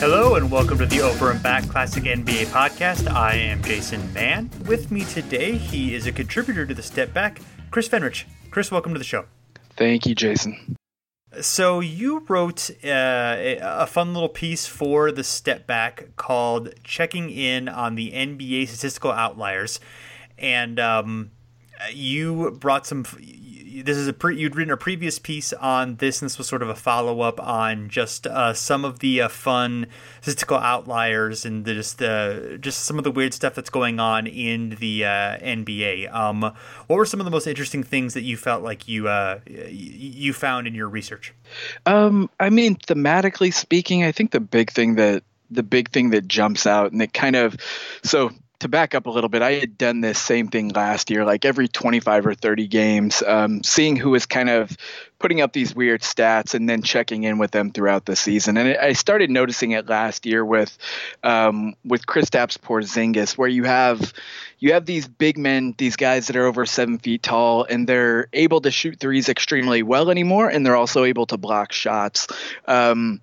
Hello and welcome to the Over and Back Classic NBA podcast. I am Jason Mann. With me today, he is a contributor to the Step Back, Kris Fenrich. Kris, welcome to the show. Thank you, Jason. So you wrote uh, a fun little piece for the Step Back called "Checking In on the NBA Statistical Outliers," and um, you brought some this is a pre, you'd written a previous piece on this, and this was sort of a follow up on just uh, some of the uh, fun statistical outliers and the, just uh, just some of the weird stuff that's going on in the uh, NBA. Um, what were some of the most interesting things that you felt like you uh, you found in your research? Um, I mean, thematically speaking, I think the big thing that the big thing that jumps out and it kind of so to back up a little bit, I had done this same thing last year, like every 25 or 30 games, um, seeing who was kind of putting up these weird stats and then checking in with them throughout the season. And I started noticing it last year with um, with Kristaps Porzingis, where you have you have these big men, these guys that are over seven feet tall, and they're able to shoot threes extremely well anymore, and they're also able to block shots. Um,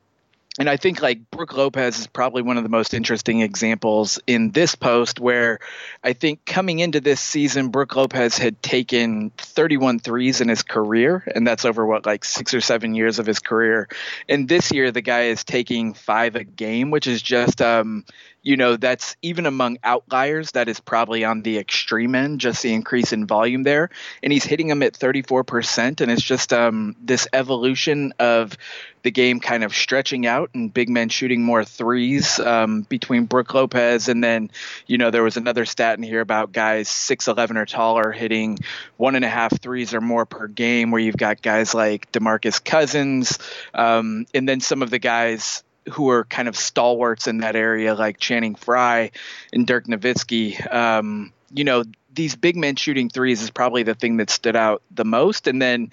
and I think like Brook Lopez is probably one of the most interesting examples in this post where I think coming into this season, Brook Lopez had taken 31 threes in his career, and that's over what, like six or seven years of his career. And this year, the guy is taking five a game, which is just, um, you know, that's even among outliers, that is probably on the extreme end, just the increase in volume there. And he's hitting them at 34%. And it's just um, this evolution of the game kind of stretching out and big men shooting more threes um, between Brook Lopez. And then, you know, there was another stat in here about guys 6'11 or taller hitting one and a half threes or more per game, where you've got guys like DeMarcus Cousins. Um, and then some of the guys who are kind of stalwarts in that area, like Channing Frye and Dirk Nowitzki. Um, you know, these big men shooting threes is probably the thing that stood out the most. And then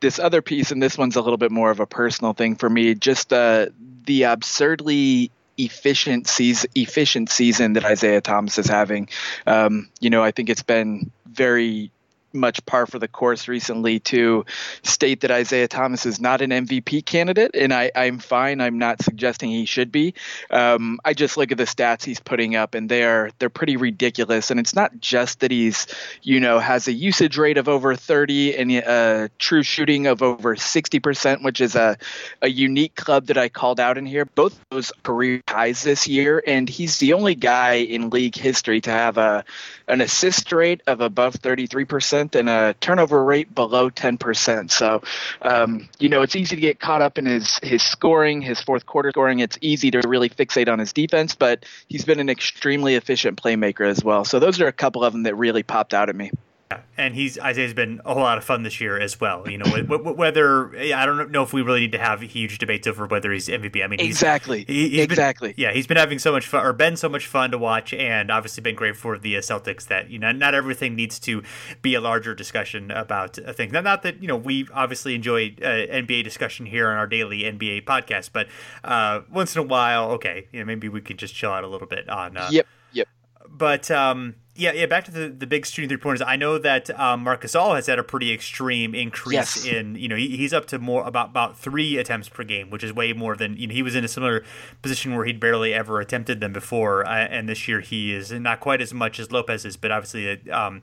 this other piece, and this one's a little bit more of a personal thing for me, just uh, the absurdly efficient season, efficient season that Isaiah Thomas is having. Um, you know, I think it's been very much par for the course recently to state that Isaiah Thomas is not an MVP candidate, and I, am fine. I'm not suggesting he should be. Um, I just look at the stats he's putting up, and they're they're pretty ridiculous. And it's not just that he's you know has a usage rate of over 30 and a true shooting of over 60 percent, which is a a unique club that I called out in here. Both those career highs this year, and he's the only guy in league history to have a an assist rate of above 33 percent and a turnover rate below 10%. So, um, you know, it's easy to get caught up in his, his scoring, his fourth quarter scoring. It's easy to really fixate on his defense, but he's been an extremely efficient playmaker as well. So, those are a couple of them that really popped out at me. Yeah, and he's Isaiah's been a whole lot of fun this year as well. You know, whether I don't know if we really need to have huge debates over whether he's MVP. I mean, exactly, he's, he's exactly. Been, yeah, he's been having so much fun, or been so much fun to watch, and obviously been great for the Celtics. That you know, not everything needs to be a larger discussion about a thing. Not, not that you know we obviously enjoy uh, NBA discussion here on our daily NBA podcast, but uh, once in a while, okay, you know, maybe we could just chill out a little bit on. Uh, yep. Yep. But um, yeah, yeah. Back to the, the big shooting three pointers. I know that um, Marc Gasol has had a pretty extreme increase yes. in. You know, he, he's up to more about about three attempts per game, which is way more than you know. He was in a similar position where he'd barely ever attempted them before, uh, and this year he is not quite as much as Lopez is, but obviously, um,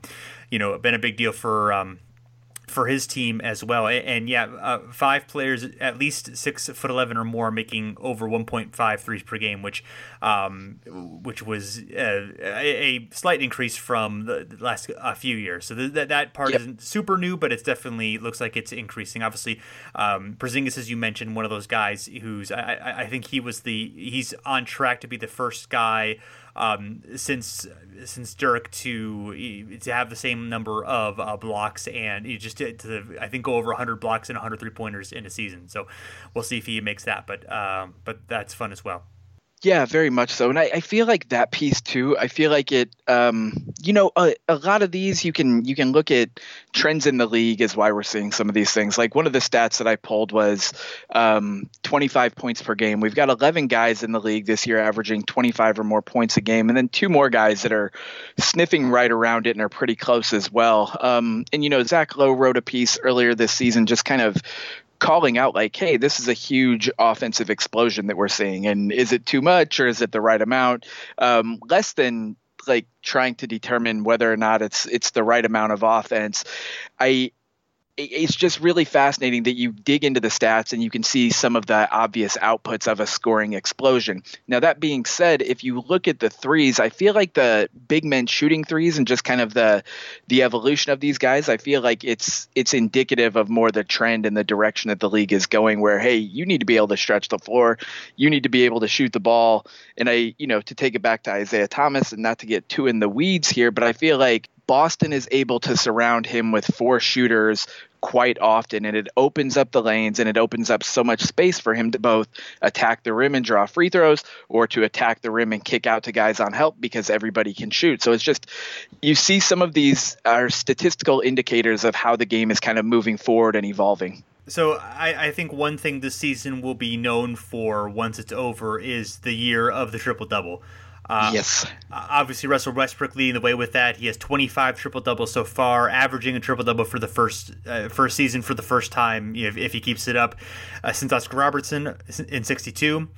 you know, been a big deal for. Um, for his team as well. And, and yeah, uh, five players at least six foot eleven or more making over 1.5 threes per game, which um, which was uh, a, a, slight increase from the last a few years. So that that part yep. isn't super new, but it's definitely looks like it's increasing. Obviously, um, Porzingis, as you mentioned, one of those guys who's I, I think he was the he's on track to be the first guy um, since since Dirk to to have the same number of uh, blocks and he just to, to, I think go over 100 blocks and 100 three pointers in a season. So we'll see if he makes that, but um, but that's fun as well. Yeah, very much so. And I, I, feel like that piece too. I feel like it. Um, you know, a, a, lot of these you can you can look at trends in the league is why we're seeing some of these things. Like one of the stats that I pulled was um, 25 points per game. We've got 11 guys in the league this year averaging 25 or more points a game, and then two more guys that are sniffing right around it and are pretty close as well. Um, and you know, Zach Lowe wrote a piece earlier this season, just kind of calling out like, hey, this is a huge offensive explosion that we're seeing, and is it too much or is it the right amount? Um, less than like trying to determine whether or not it's it's the right amount of offense. I it's just really fascinating that you dig into the stats and you can see some of the obvious outputs of a scoring explosion. Now, that being said, if you look at the threes, I feel like the big men shooting threes and just kind of the the evolution of these guys, I feel like it's it's indicative of more the trend and the direction that the league is going. Where hey, you need to be able to stretch the floor, you need to be able to shoot the ball, and I, you know, to take it back to Isaiah Thomas and not to get too in the weeds here, but I feel like Boston is able to surround him with four shooters quite often, and it opens up the lanes and it opens up so much space for him to both attack the rim and draw free throws, or to attack the rim and kick out to guys on help because everybody can shoot. So it's just you see some of these are statistical indicators of how the game is kind of moving forward and evolving. So I, I, think one thing this season will be known for once it's over is the year of the triple double. Uh, yes. Obviously, Russell Westbrook leading the way with that. He has 25 triple doubles so far, averaging a triple double for the first uh, first season for the first time if, if he keeps it up uh, since Oscar Robertson in 62.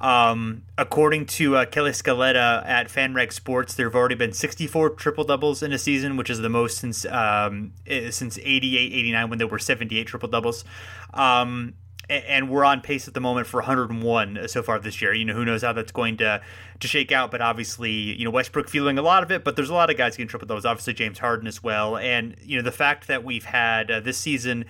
Um, according to uh, Kelly Scaletta at FanRag Sports, there have already been 64 triple doubles in a season, which is the most since um, since 88 89 when there were 78 triple doubles. Um, and we're on pace at the moment for 101 so far this year. You know, who knows how that's going to to shake out, but obviously, you know, Westbrook feeling a lot of it, but there's a lot of guys getting triple doubles. Obviously, James Harden as well, and you know, the fact that we've had uh, this season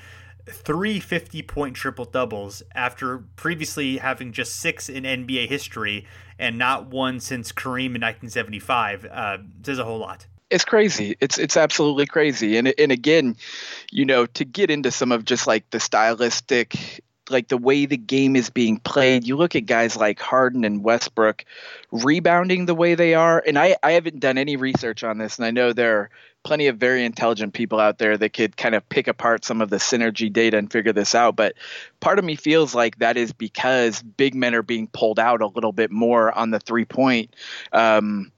three 50 point triple doubles after previously having just six in NBA history and not one since Kareem in 1975 uh, says a whole lot it's crazy. It's it's absolutely crazy. And and again, you know, to get into some of just like the stylistic like the way the game is being played. You look at guys like Harden and Westbrook rebounding the way they are, and I, I haven't done any research on this, and I know there are plenty of very intelligent people out there that could kind of pick apart some of the synergy data and figure this out. But part of me feels like that is because big men are being pulled out a little bit more on the three point. Um,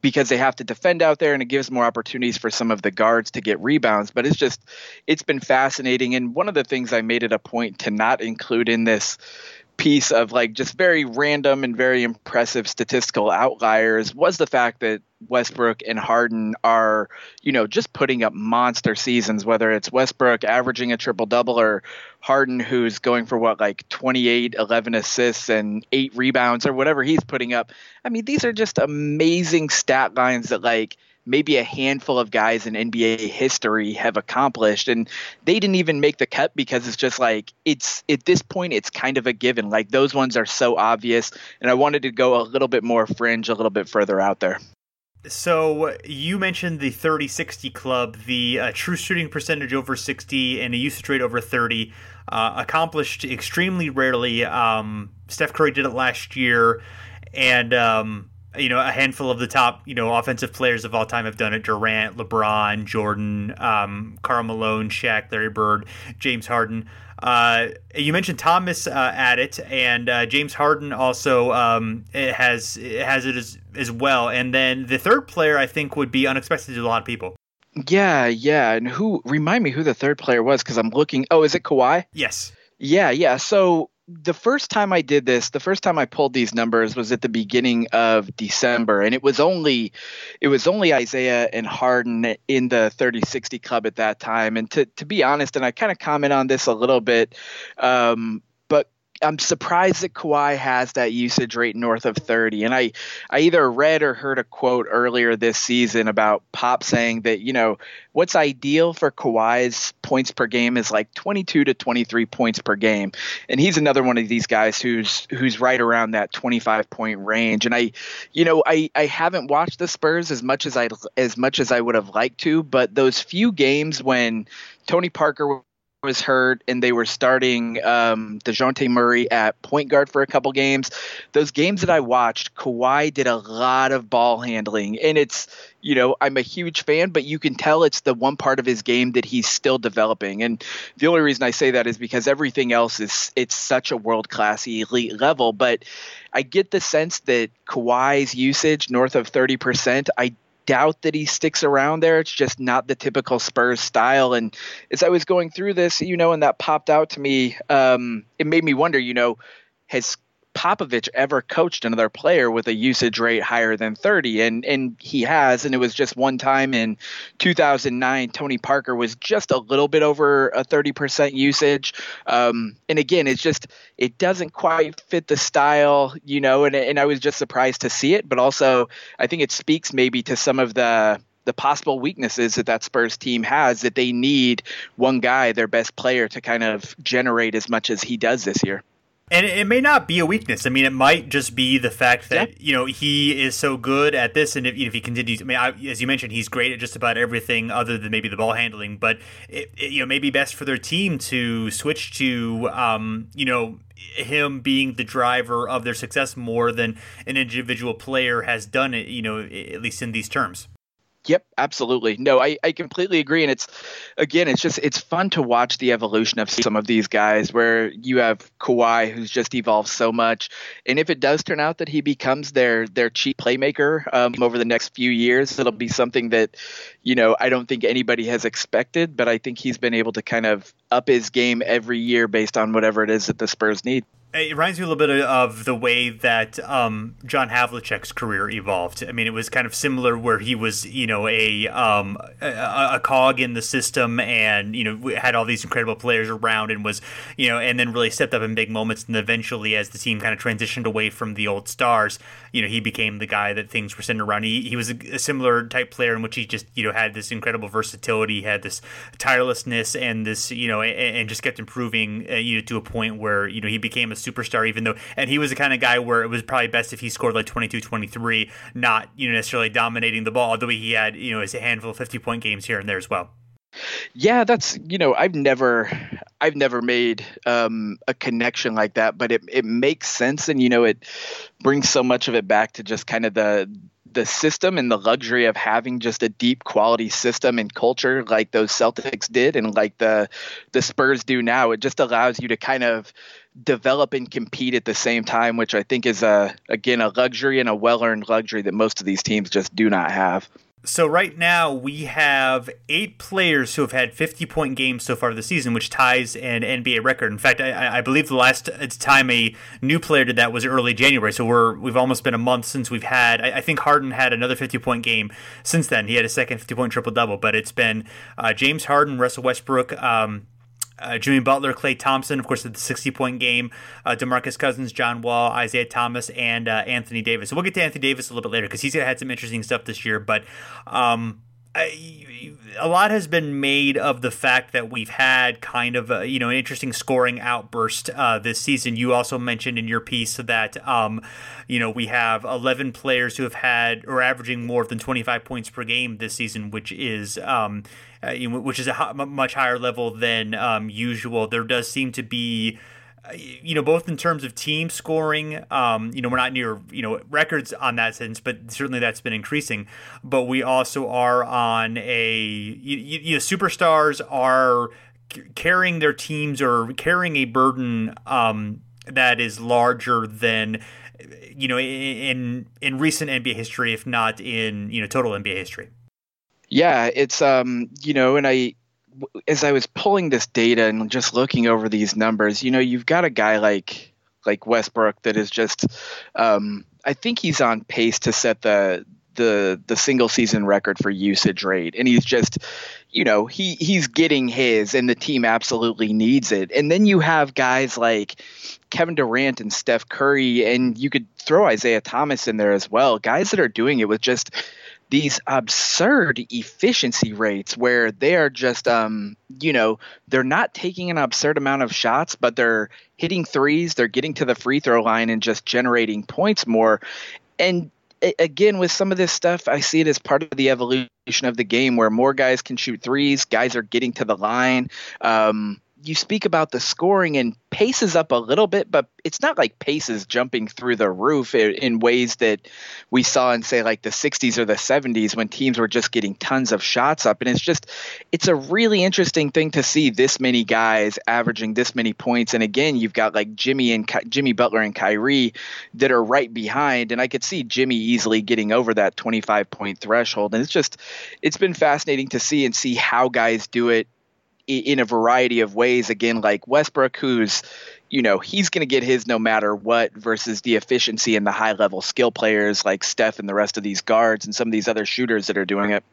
because they have to defend out there and it gives more opportunities for some of the guards to get rebounds. But it's just, it's been fascinating. And one of the things I made it a point to not include in this piece of like just very random and very impressive statistical outliers was the fact that Westbrook and Harden are, you know, just putting up monster seasons, whether it's Westbrook averaging a triple double or Harden who's going for what, like 28, 11 assists and eight rebounds or whatever he's putting up. I mean, these are just amazing stat lines that, like, maybe a handful of guys in NBA history have accomplished and they didn't even make the cut because it's just like it's at this point it's kind of a given like those ones are so obvious and I wanted to go a little bit more fringe a little bit further out there. So you mentioned the 30-60 club, the uh, true shooting percentage over 60 and a usage rate over 30, uh, accomplished extremely rarely. Um, Steph Curry did it last year, and um, you know, a handful of the top, you know, offensive players of all time have done it. Durant, LeBron, Jordan, um, Karl Malone, Shaq, Larry Bird, James Harden. Uh, you mentioned Thomas uh, at it, and uh, James Harden also um, has has it as, as well. And then the third player, I think, would be unexpected to a lot of people. Yeah, yeah. And who remind me who the third player was? Because I'm looking. Oh, is it Kawhi? Yes. Yeah, yeah. So the first time I did this, the first time I pulled these numbers was at the beginning of December, and it was only it was only Isaiah and Harden in the 30-60 club at that time. And to to be honest, and I kind of comment on this a little bit, um, I'm surprised that Kawhi has that usage rate north of 30. And I, I either read or heard a quote earlier this season about Pop saying that, you know, what's ideal for Kawhi's points per game is like 22 to 23 points per game. And he's another one of these guys who's who's right around that 25 point range. And I, you know, I, I haven't watched the Spurs as much as I as much as I would have liked to, but those few games when Tony Parker was hurt and they were starting um, Dejounte Murray at point guard for a couple games. Those games that I watched, Kawhi did a lot of ball handling. And it's, you know, I'm a huge fan, but you can tell it's the one part of his game that he's still developing. And the only reason I say that is because everything else is, it's such a world class elite level. But I get the sense that Kawhi's usage north of 30%, I doubt that he sticks around there. It's just not the typical Spurs style. And as I was going through this, you know, and that popped out to me, um, it made me wonder, you know, has Popovich ever coached another player with a usage rate higher than 30 and and he has and it was just one time in 2009 Tony Parker was just a little bit over a 30% usage um, and again it's just it doesn't quite fit the style you know and and I was just surprised to see it but also I think it speaks maybe to some of the the possible weaknesses that that Spurs team has that they need one guy, their best player, to kind of generate as much as he does this year. And it may not be a weakness. I mean, it might just be the fact that yeah. you know he is so good at this, and if, if he continues, I mean, I, as you mentioned, he's great at just about everything other than maybe the ball handling. But it, it, you know, maybe best for their team to switch to um, you know him being the driver of their success more than an individual player has done it. You know, at least in these terms. Yep, absolutely. No, I, I completely agree. And it's, again, it's just, it's fun to watch the evolution of some of these guys where you have Kawhi who's just evolved so much. And if it does turn out that he becomes their, their cheap playmaker um, over the next few years, it'll be something that, you know, I don't think anybody has expected, but I think he's been able to kind of up his game every year based on whatever it is that the Spurs need. It reminds me a little bit of the way that um, John Havlicek's career evolved. I mean, it was kind of similar where he was, you know, a, um, a, a cog in the system, and you know had all these incredible players around, and was, you know, and then really stepped up in big moments. And eventually, as the team kind of transitioned away from the old stars, you know, he became the guy that things were centered around. He, he was a, a similar type player in which he just, you know, had this incredible versatility, had this tirelessness, and this, you know, and, and just kept improving, uh, you know, to a point where you know he became a superstar, even though, and he was the kind of guy where it was probably best if he scored like 22, 23, not, you know, necessarily dominating the ball, although he had, you know, his handful of 50 point games here and there as well. Yeah, that's you know I've never I've never made um, a connection like that, but it it makes sense, and you know it brings so much of it back to just kind of the the system and the luxury of having just a deep quality system and culture like those Celtics did and like the the Spurs do now. It just allows you to kind of develop and compete at the same time, which I think is a again a luxury and a well earned luxury that most of these teams just do not have. So right now we have eight players who have had 50 point games so far this season, which ties an NBA record. In fact, I, I, believe the last time a new player did that was early January. So we're we've almost been a month since we've had. I, I think Harden had another 50 point game since then. He had a second 50 point triple double, but it's been uh, James Harden, Russell Westbrook. Um, uh, Jimmy Butler, Klay Thompson, of course, the 60 point game, uh, DeMarcus Cousins, John Wall, Isaiah Thomas, and uh, Anthony Davis. So we'll get to Anthony Davis a little bit later because he's had some interesting stuff this year. But um, I, a lot has been made of the fact that we've had kind of a, you know an interesting scoring outburst uh, this season. You also mentioned in your piece that um, you know we have 11 players who have had or averaging more than 25 points per game this season, which is um, uh, which is a much higher level than um, usual. There does seem to be uh, you know, both in terms of team scoring, um, you know, we're not near, you know, records on that sense, but certainly that's been increasing. But we also are on a, you, you know, superstars are carrying their teams or carrying a burden um, that is larger than, you know, in in recent NBA history, if not in you know total NBA history. Yeah, it's um, you know, and I as I was pulling this data and just looking over these numbers, you know, you've got a guy like like Westbrook that is just, um, I think he's on pace to set the the the single season record for usage rate, and he's just, you know, he he's getting his, and the team absolutely needs it. And then you have guys like Kevin Durant and Steph Curry, and you could throw Isaiah Thomas in there as well. Guys that are doing it with just these absurd efficiency rates where they are just um you know they're not taking an absurd amount of shots but they're hitting threes they're getting to the free throw line and just generating points more. And again with some of this stuff i see it as part of the evolution of the game where more guys can shoot threes guys are getting to the line um you speak about the scoring and pace is up a little bit, but it's not like pace is jumping through the roof in, ways that we saw in say like the 60s or the 70s when teams were just getting tons of shots up. And it's just, it's a really interesting thing to see this many guys averaging this many points. And again, you've got like Jimmy and Jimmy Butler and Kyrie that are right behind, and I could see Jimmy easily getting over that 25 point threshold. And it's just, it's been fascinating to see and see how guys do it in a variety of ways. Again, like Westbrook, who's you know he's going to get his no matter what, versus the efficiency and the high level skill players like Steph and the rest of these guards and some of these other shooters that are doing it.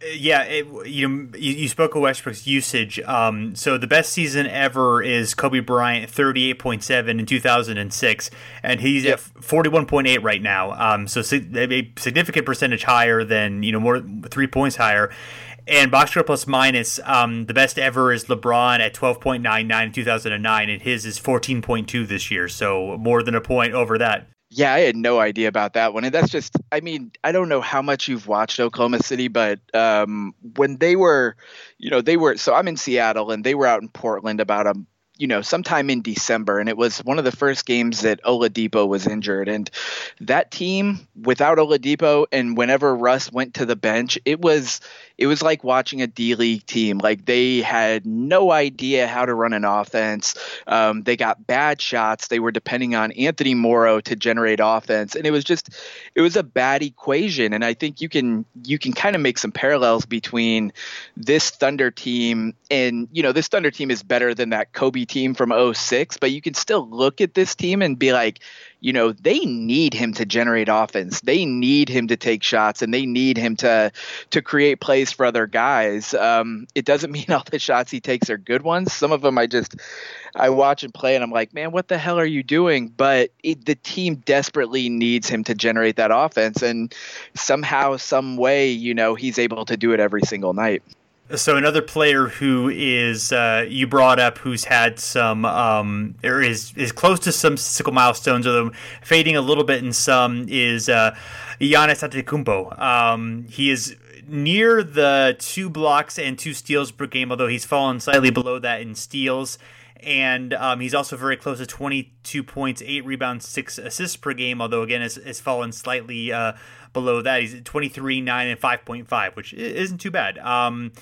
Uh, yeah, it, you know, you, spoke of Westbrook's usage. Um, so the best season ever is Kobe Bryant, thirty-eight point seven in two thousand and six, and he's yep. at forty-one point eight right now. Um, so a significant percentage higher than you know more three points higher. And box score plus minus, um, the best ever is LeBron at 12.99 in 2009, and his is 14.2 this year. So more than a point over that. Yeah, I had no idea about that one. And that's just, I mean, I don't know how much you've watched Oklahoma City, but um, when they were, you know, they were, so I'm in Seattle and they were out in Portland about a you know, sometime in December, and it was one of the first games that Oladipo was injured. And that team, without Oladipo, and whenever Russ went to the bench, it was it was like watching a D League team. Like they had no idea how to run an offense. Um, they got bad shots. They were depending on Anthony Morrow to generate offense, and it was just it was a bad equation. And I think you can you can kind of make some parallels between this Thunder team and you know this Thunder team is better than that Kobe team from 06, but you can still look at this team and be like, you know, they need him to generate offense. They need him to take shots and they need him to to create plays for other guys. Um, it doesn't mean all the shots he takes are good ones. Some of them I just I watch and play and I'm like, man, what the hell are you doing? But it, the team desperately needs him to generate that offense, and somehow, some way, you know, he's able to do it every single night. So another player who is uh, you brought up, who's had some um, or is is close to some statistical milestones, although fading a little bit in some, is uh, Giannis Antetokounmpo. Um, he is near the two blocks and two steals per game, although he's fallen slightly below that in steals. And um, he's also very close to 22 points, 8 rebounds, 6 assists per game, although, again, has fallen slightly uh, below that. He's at 23, 9, and 5.5, which isn't too bad. Um,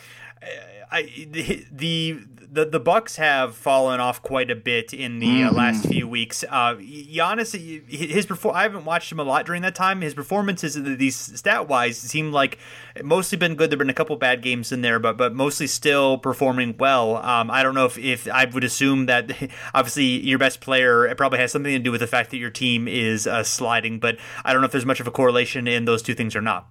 I, the the the the Bucks have fallen off quite a bit in the uh, mm-hmm. uh, last few weeks. Uh, Giannis, his perfor- I haven't watched him a lot during that time. His performances, these stat wise, seem like mostly been good. There've been a couple bad games in there, but but mostly still performing well. Um, I don't know if, if I would assume that obviously your best player it probably has something to do with the fact that your team is uh, sliding, but I don't know if there's much of a correlation in those two things or not.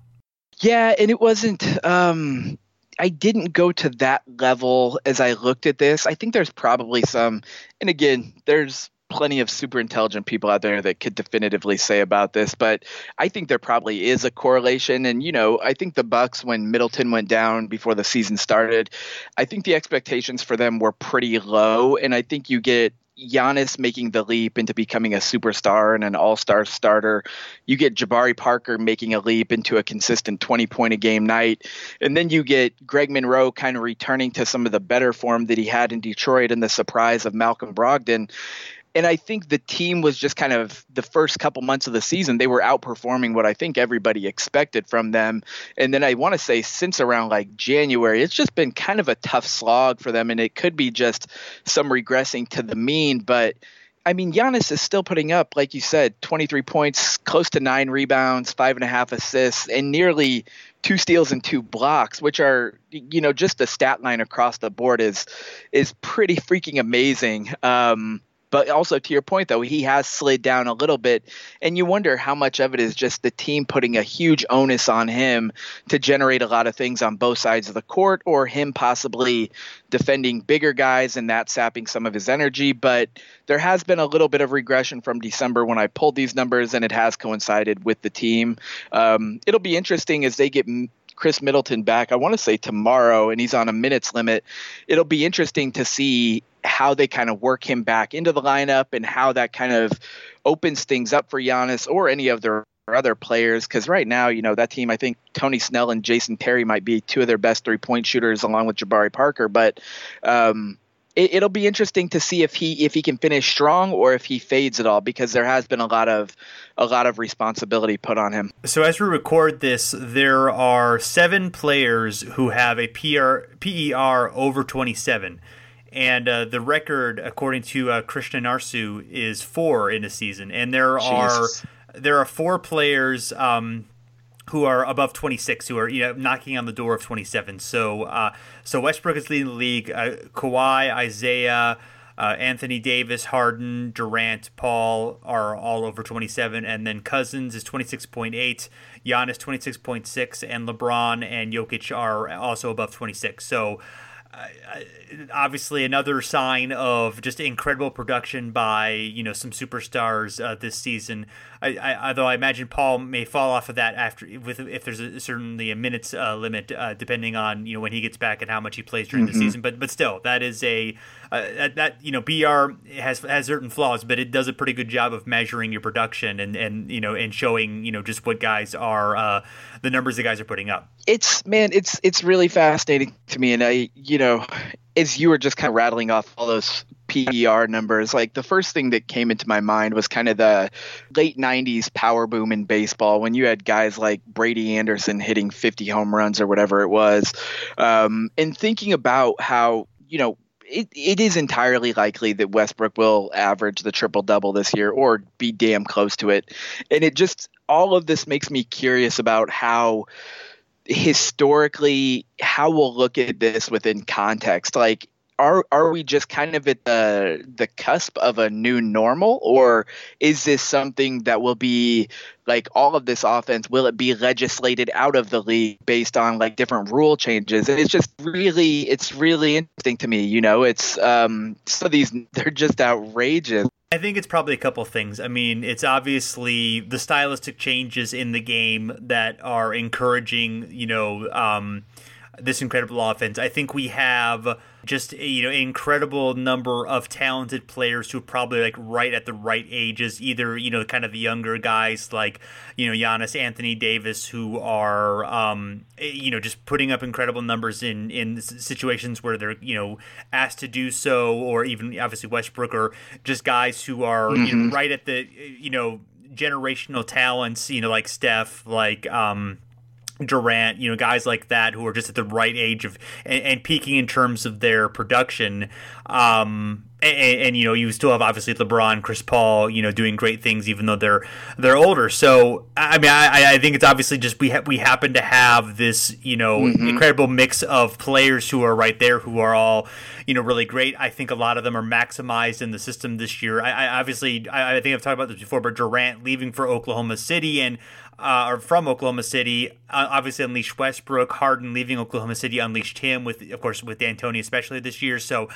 Yeah, and it wasn't. Um, I didn't go to that level as I looked at this. I think there's probably some, and again, there's plenty of super intelligent people out there that could definitively say about this, but I think there probably is a correlation. And you know, I think the Bucks when Middleton went down before the season started, I think the expectations for them were pretty low, and I think you get Giannis making the leap into becoming a superstar and an all-star starter. You get Jabari Parker making a leap into a consistent 20 point a game night. And then you get Greg Monroe kind of returning to some of the better form that he had in Detroit and the surprise of Malcolm Brogdon and I think the team was just kind of the first couple months of the season, they were outperforming what I think everybody expected from them. And then I want to say since around like January, it's just been kind of a tough slog for them. And it could be just some regressing to the mean, but I mean, Giannis is still putting up, like you said, 23 points, close to nine rebounds, five and a half assists, and nearly two steals and two blocks, which are, you know, just the stat line across the board is is pretty freaking amazing. Um, but also to your point, though, he has slid down a little bit, and you wonder how much of it is just the team putting a huge onus on him to generate a lot of things on both sides of the court, or him possibly defending bigger guys and that sapping some of his energy. But there has been a little bit of regression from December when I pulled these numbers, and it has coincided with the team. Um, it'll be interesting as they get Khris Middleton back, I want to say tomorrow, and he's on a minutes limit. It'll be interesting to see how they kind of work him back into the lineup and how that kind of opens things up for Giannis or any of their other players. Because right now, you know, that team, I think Tony Snell and Jason Terry might be two of their best three point shooters along with Jabari Parker. But, um, it, will be interesting to see if he if he can finish strong or if he fades at all because there has been a lot of a lot of responsibility put on him. So as we record this, there are seven players who have a PR, PER over 27. And uh, the record, according to uh, Krishna Narsu, is four in a season. And there Jesus. are there are four players um, who are above 26, who are you know knocking on the door of 27. So uh, so Westbrook is leading the league. Uh, Kawhi, Isaiah, uh, Anthony Davis, Harden, Durant, Paul are all over 27, and then Cousins is 26.8, Giannis 26.6, and LeBron and Jokic are also above 26. So obviously another sign of just incredible production by you know some superstars uh, this season. I, I, although I imagine Paul may fall off of that after with if there's a, certainly a minutes uh, limit uh, depending on you know when he gets back and how much he plays during mm-hmm. the season. But but still, that is a uh, that, that, you know BR has has certain flaws, but it does a pretty good job of measuring your production and and you know and showing you know just what guys are uh, the numbers the guys are putting up. It's man, it's it's really fascinating to me, and I you know as you were just kind of rattling off all those PER numbers, like the first thing that came into my mind was kind of the late 90s power boom in baseball when you had guys like Brady Anderson hitting 50 home runs or whatever it was. Um, and thinking about how, you know, it, it is entirely likely that Westbrook will average the triple double this year or be damn close to it. And it just, all of this makes me curious about how historically how we'll look at this within context like are are we just kind of at the the cusp of a new normal? Or is this something that will be like all of this offense will it be legislated out of the league based on like different rule changes? And it's just really it's really interesting to me you know? It's um some of these they're just outrageous. I think it's probably a couple things. I mean, it's obviously the stylistic changes in the game that are encouraging, you know, um, this incredible offense. I think we have just you know an incredible number of talented players who are probably like right at the right ages either you know kind of the younger guys like you know Giannis Anthony Davis who are um, you know just putting up incredible numbers in in situations where they're you know asked to do so or even obviously Westbrook or just guys who are mm-hmm. you know, mm-hmm. right at the you know generational talents you know like Steph like um Durant, you know, guys like that who are just at the right age of and, and peaking in terms of their production. Um, and, and, you know, you still have obviously LeBron, Chris Paul, you know, doing great things even though they're they're older. So I mean, I, I think it's obviously just we ha- we happen to have this you know mm-hmm. incredible mix of players who are right there who are all you know really great. I think a lot of them are maximized in the system this year. I, I obviously I, I think I've talked about this before, but Durant leaving for Oklahoma City and uh, or from Oklahoma City. Uh, obviously, unleashed Westbrook. Harden leaving Oklahoma City unleashed him with, of course, with D'Antoni especially this year. So,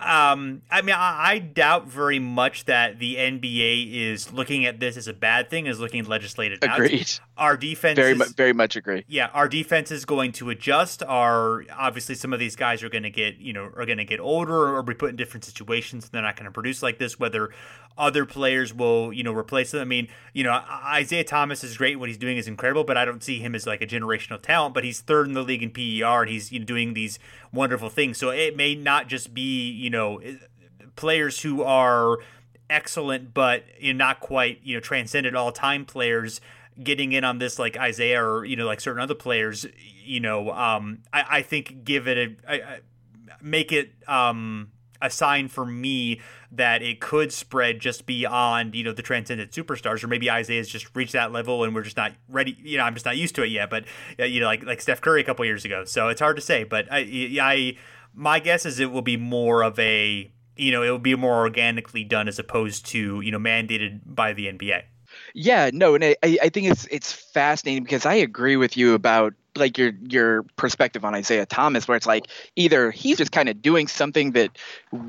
um, I mean, I, I, doubt very much that the NBA is looking at this as a bad thing, is looking legislated Agreed. Out. Our defense, very, is, very much agree. Yeah, our defense is going to adjust. Our obviously, some of these guys are going to get, you know, are going to get older or be put in different situations. And they're not going to produce like this. Whether other players will, you know, replace them. I mean, you know, Isaiah Thomas is great. What he's doing is incredible, but I don't see him as like a generational talent. But he's third in the league in PER, and he's you know, doing these wonderful things. So it may not just be, you know, players who are excellent, but you know, not quite, you know, transcendent all time players getting in on this like Isaiah or you know like certain other players. You know, um, I, I think give it a I, I make it um a sign for me that it could spread just beyond you know the transcendent superstars, or maybe Isaiah's just reached that level and we're just not ready. You know, I'm just not used to it yet. But uh, you know, like like Steph Curry a couple years ago, so it's hard to say. But I, I my guess is it will be more of a you know it will be more organically done as opposed to you know mandated by the NBA. Yeah, no, and I, I think it's it's fascinating because I agree with you about like your your perspective on Isaiah Thomas, where it's like either he's just kind of doing something that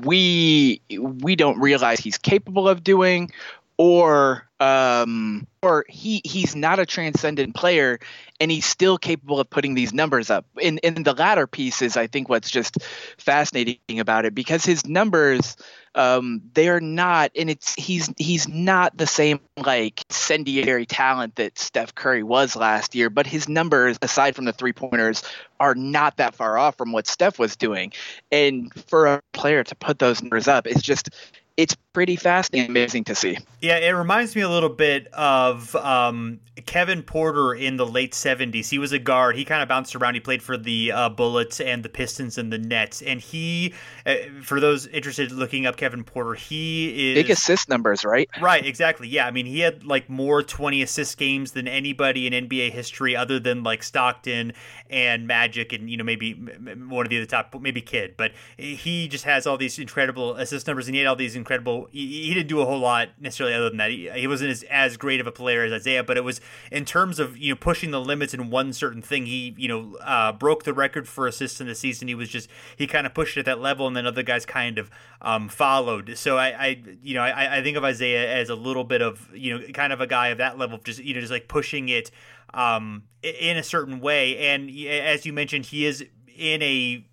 we we don't realize he's capable of doing, or um, or he he's not a transcendent player and he's still capable of putting these numbers up. In in the latter piece is I think what's just fascinating about it because his numbers um, they're not and it's he's he's not the same like incendiary talent that Steph Curry was last year, but his numbers aside from the three pointers are not that far off from what Steph was doing. And for a player to put those numbers up, it's just it's pretty fascinating amazing to see. Yeah, it reminds me a little bit of um, Kevin Porter in the late 70s. He was a guard. He kind of bounced around. He played for the uh, Bullets and the Pistons and the Nets. And he, uh, for those interested in looking up Kevin Porter, he is. Big assist numbers, right? Right, exactly. Yeah, I mean, he had like more 20 assist games than anybody in NBA history other than like Stockton and Magic and, you know, maybe one of the other top, maybe Kidd, But he just has all these incredible assist numbers and he had all these incredible he, didn't do a whole lot necessarily other than that. He, he wasn't as, as great of a player as Isaiah, but it was in terms of you know pushing the limits in one certain thing. He you know uh, broke the record for assists in the season. He was just he kind of pushed it at that level, and then other guys kind of um, followed. So I, I you know I, I think of Isaiah as a little bit of you know kind of a guy of that level, just you know just like pushing it um, in a certain way. And as you mentioned, he is in a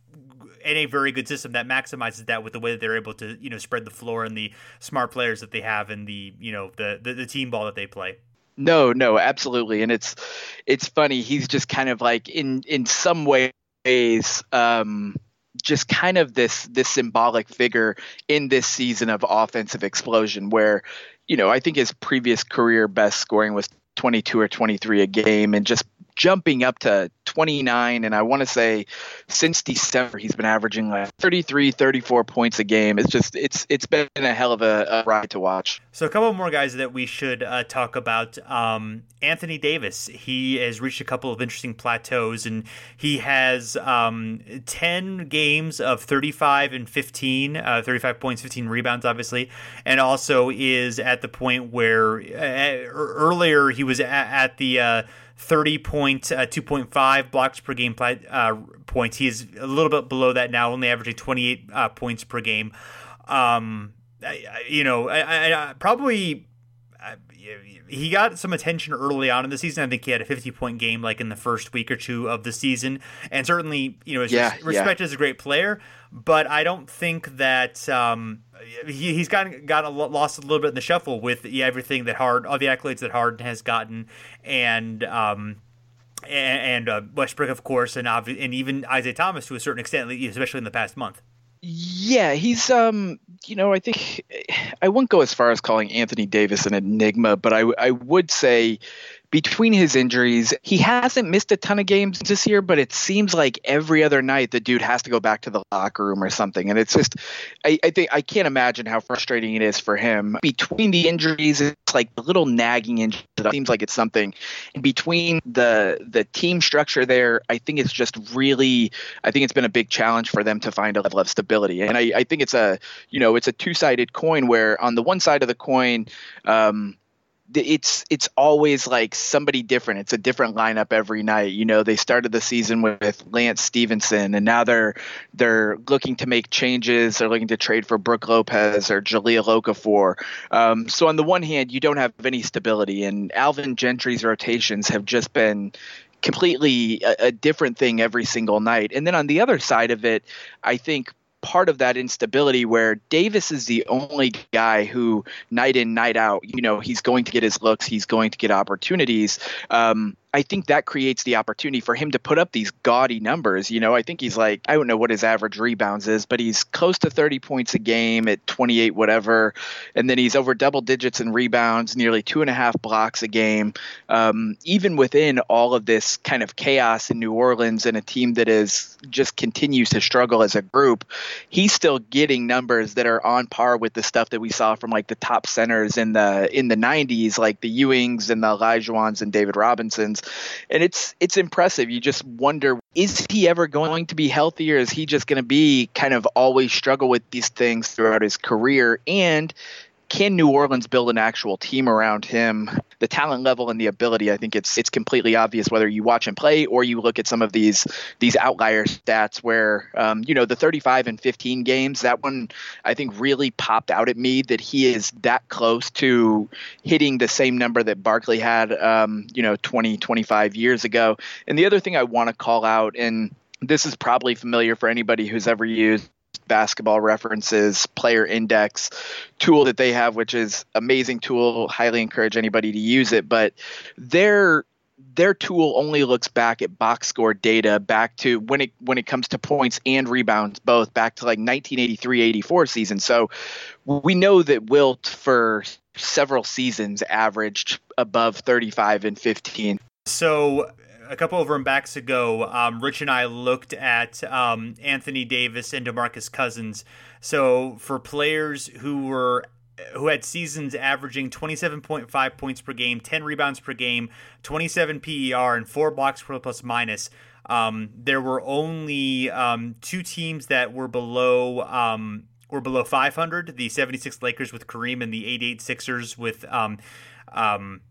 in a very good system that maximizes that with the way that they're able to you know spread the floor and the smart players that they have and the you know the, the, the team ball that they play. No, no, absolutely, and it's it's funny. He's just kind of like in in some ways. Um, just kind of this this symbolic figure in this season of offensive explosion where you know I think his previous career best scoring was 22 or 23 a game and just jumping up to 29 and i want to say since december he's been averaging like 33 34 points a game. It's just it's it's been a hell of a, a ride to watch. So a couple more guys that we should uh, talk about um, anthony davis. He has reached a couple of interesting plateaus and he has um, 10 games of 35 and 15 uh, 35 points 15 rebounds obviously and also is at the point where uh, earlier he was at, at the uh, 30 point, uh, 2.5 blocks per game uh, points. is a little bit below that now, only averaging 28 uh, points per game. Um, I, you know, I, I probably he got some attention early on in the season. I think he had a 50 point game like in the first week or two of the season, and certainly you know yeah, respected yeah. as a great player. But I don't think that um, he, he's gotten got a, lost a little bit in the shuffle with everything that Hard, all the accolades that Harden has gotten, and. Um, and, uh, Westbrook, of course, and and even Isaiah Thomas to a certain extent, especially in the past month. Yeah, he's um, you know, I think I wouldn't go as far as calling Anthony Davis an enigma, but I I would say between his injuries, he hasn't missed a ton of games this year, but it seems like every other night the dude has to go back to the locker room or something. And it's just, I, I think I can't imagine how frustrating it is for him. Between the injuries, it's like a little nagging injury. It seems like it's something. And between the the team structure there, I think it's just really, I think it's been a big challenge for them to find a level of stability. And I, I think it's a, you know, it's a two sided coin where on the one side of the coin, um, it's it's always like somebody different. It's a different lineup every night. You know, they started the season with Lance Stephenson, and now they're they're looking to make changes. They're looking to trade for Brook Lopez or Jahlil Okafor. Um, so on the one hand, you don't have any stability, and Alvin Gentry's rotations have just been completely a, a different thing every single night. And then on the other side of it, I think part of that instability where Davis is the only guy who night in night out, you know, he's going to get his looks, he's going to get opportunities. Um, I think that creates the opportunity for him to put up these gaudy numbers. You know, I think he's like, I don't know what his average rebounds is, but he's close to 30 points a game at 28, whatever. And then he's over double digits in rebounds, nearly two and a half blocks a game. Um, even within all of this kind of chaos in New Orleans and a team that is just continues to struggle as a group, he's still getting numbers that are on par with the stuff that we saw from like the top centers in the in the 90s, like the Ewings and the Olajuwons and David Robinsons and it's it's impressive. You just wonder is he ever going to be healthy or is he just going to be kind of always struggle with these things throughout his career? And can New Orleans build an actual team around him? The talent level and the ability, I think it's it's completely obvious whether you watch him play or you look at some of these these outlier stats where um, you know the 35 and 15 games. That one I think really popped out at me that he is that close to hitting the same number that Barkley had, um, you know, 20 25 years ago. And the other thing I want to call out and this is probably familiar for anybody who's ever used basketball references player index tool that they have which is amazing tool. Highly encourage anybody to use it. But their their tool only looks back at box score data back to when it when it comes to points and rebounds both back to like 1983-84 season. So we know that wilt for several seasons averaged above 35 and 15 so a couple of them backs ago, um, Rich and I looked at um, Anthony Davis and DeMarcus Cousins. So for players who were who had seasons averaging 27.5 points per game, 10 rebounds per game, 27 PER, and four blocks per plus minus. Um, there were only um, two teams that were below um, were below 500. The 76 Lakers with Kareem and the 88 Sixers with um, um,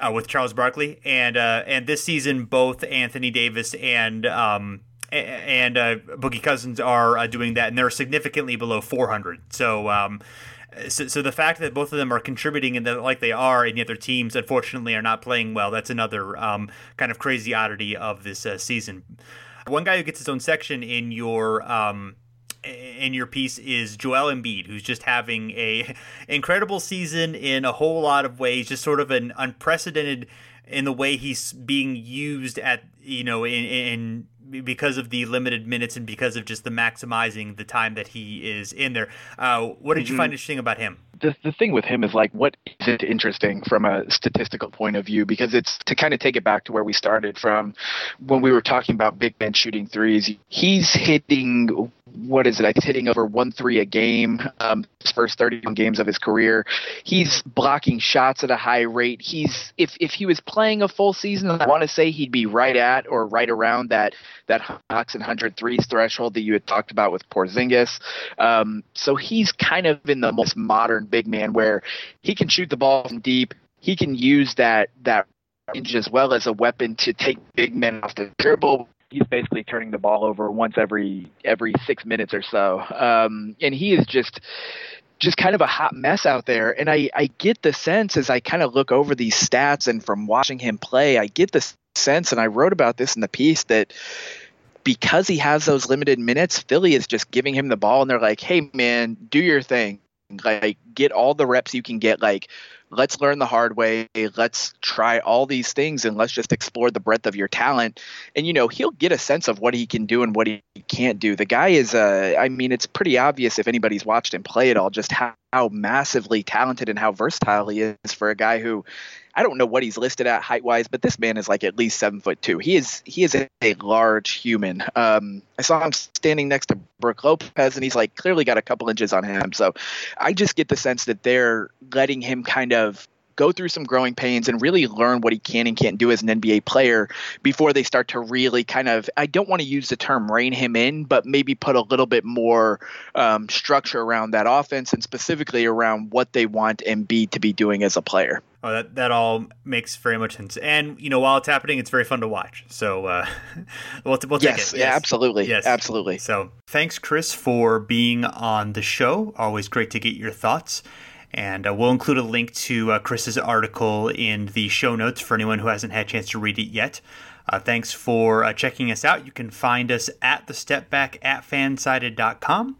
uh, with Charles Barkley, and uh, and this season both Anthony Davis and um, and uh, Boogie Cousins are uh, doing that, and they're significantly below 400. So. Um, so, so, the fact that both of them are contributing and like they are, and yet their teams unfortunately are not playing well, that's another um, kind of crazy oddity of this uh, season. One guy who gets his own section in your um, in your piece is Joel Embiid, who's just having a incredible season in a whole lot of ways, just sort of an unprecedented in the way he's being used at you know in, in because of the limited minutes and because of just the maximizing the time that he is in there. Uh, what did mm-hmm. you find interesting about him? The, the thing with him is like, what is it interesting from a statistical point of view? Because it's to kind of take it back to where we started from when we were talking about big men shooting threes. He's hitting what is it? He's hitting over one three a game. Um, his first 31 games of his career, he's blocking shots at a high rate. He's if if he was playing a full season, I want to say he'd be right at or right around that that Hawks and 100 threes threshold that you had talked about with Porzingis. Um, so he's kind of in the most modern big man where he can shoot the ball from deep. He can use that that as well as a weapon to take big men off the dribble he's basically turning the ball over once every every six minutes or so, um, and he is just just kind of a hot mess out there. And I I get the sense as I kind of look over these stats and from watching him play, I get the sense, and I wrote about this in the piece that because he has those limited minutes, Philly is just giving him the ball, and they're like, "Hey, man, do your thing." Like get all the reps you can get. Like let's learn the hard way. Let's try all these things and let's just explore the breadth of your talent. And, you know, he'll get a sense of what he can do and what he can't do. The guy is, uh, I mean, it's pretty obvious if anybody's watched him play at all just how, how massively talented and how versatile he is for a guy who I don't know what he's listed at height wise, but this man is like at least seven foot two. He is he is a, a large human. Um, I saw him standing next to Brook Lopez, and he's like clearly got a couple inches on him. So I just get the sense that they're letting him kind of go through some growing pains and really learn what he can and can't do as an NBA player before they start to really kind of I don't want to use the term rein him in, but maybe put a little bit more um, structure around that offense and specifically around what they want Embiid to be doing as a player. Oh, that that all makes very much sense. And you know, while it's happening, it's very fun to watch. So uh, we'll, we'll take yes, it. Yes, absolutely, yes, absolutely. So thanks, Kris, for being on the show. Always great to get your thoughts. And uh, we'll include a link to uh, Kris's article in the show notes for anyone who hasn't had a chance to read it yet. Uh, thanks for uh, checking us out. You can find us at the step back at fansided.com.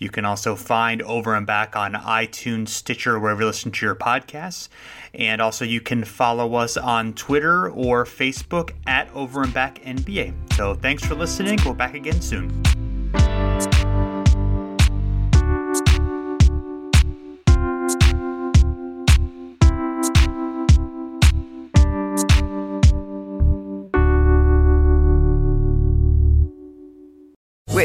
You can also find Over and Back on iTunes, Stitcher, wherever you listen to your podcasts. And also, you can follow us on Twitter or Facebook at Over and Back NBA. So, thanks for listening. We'll back again soon.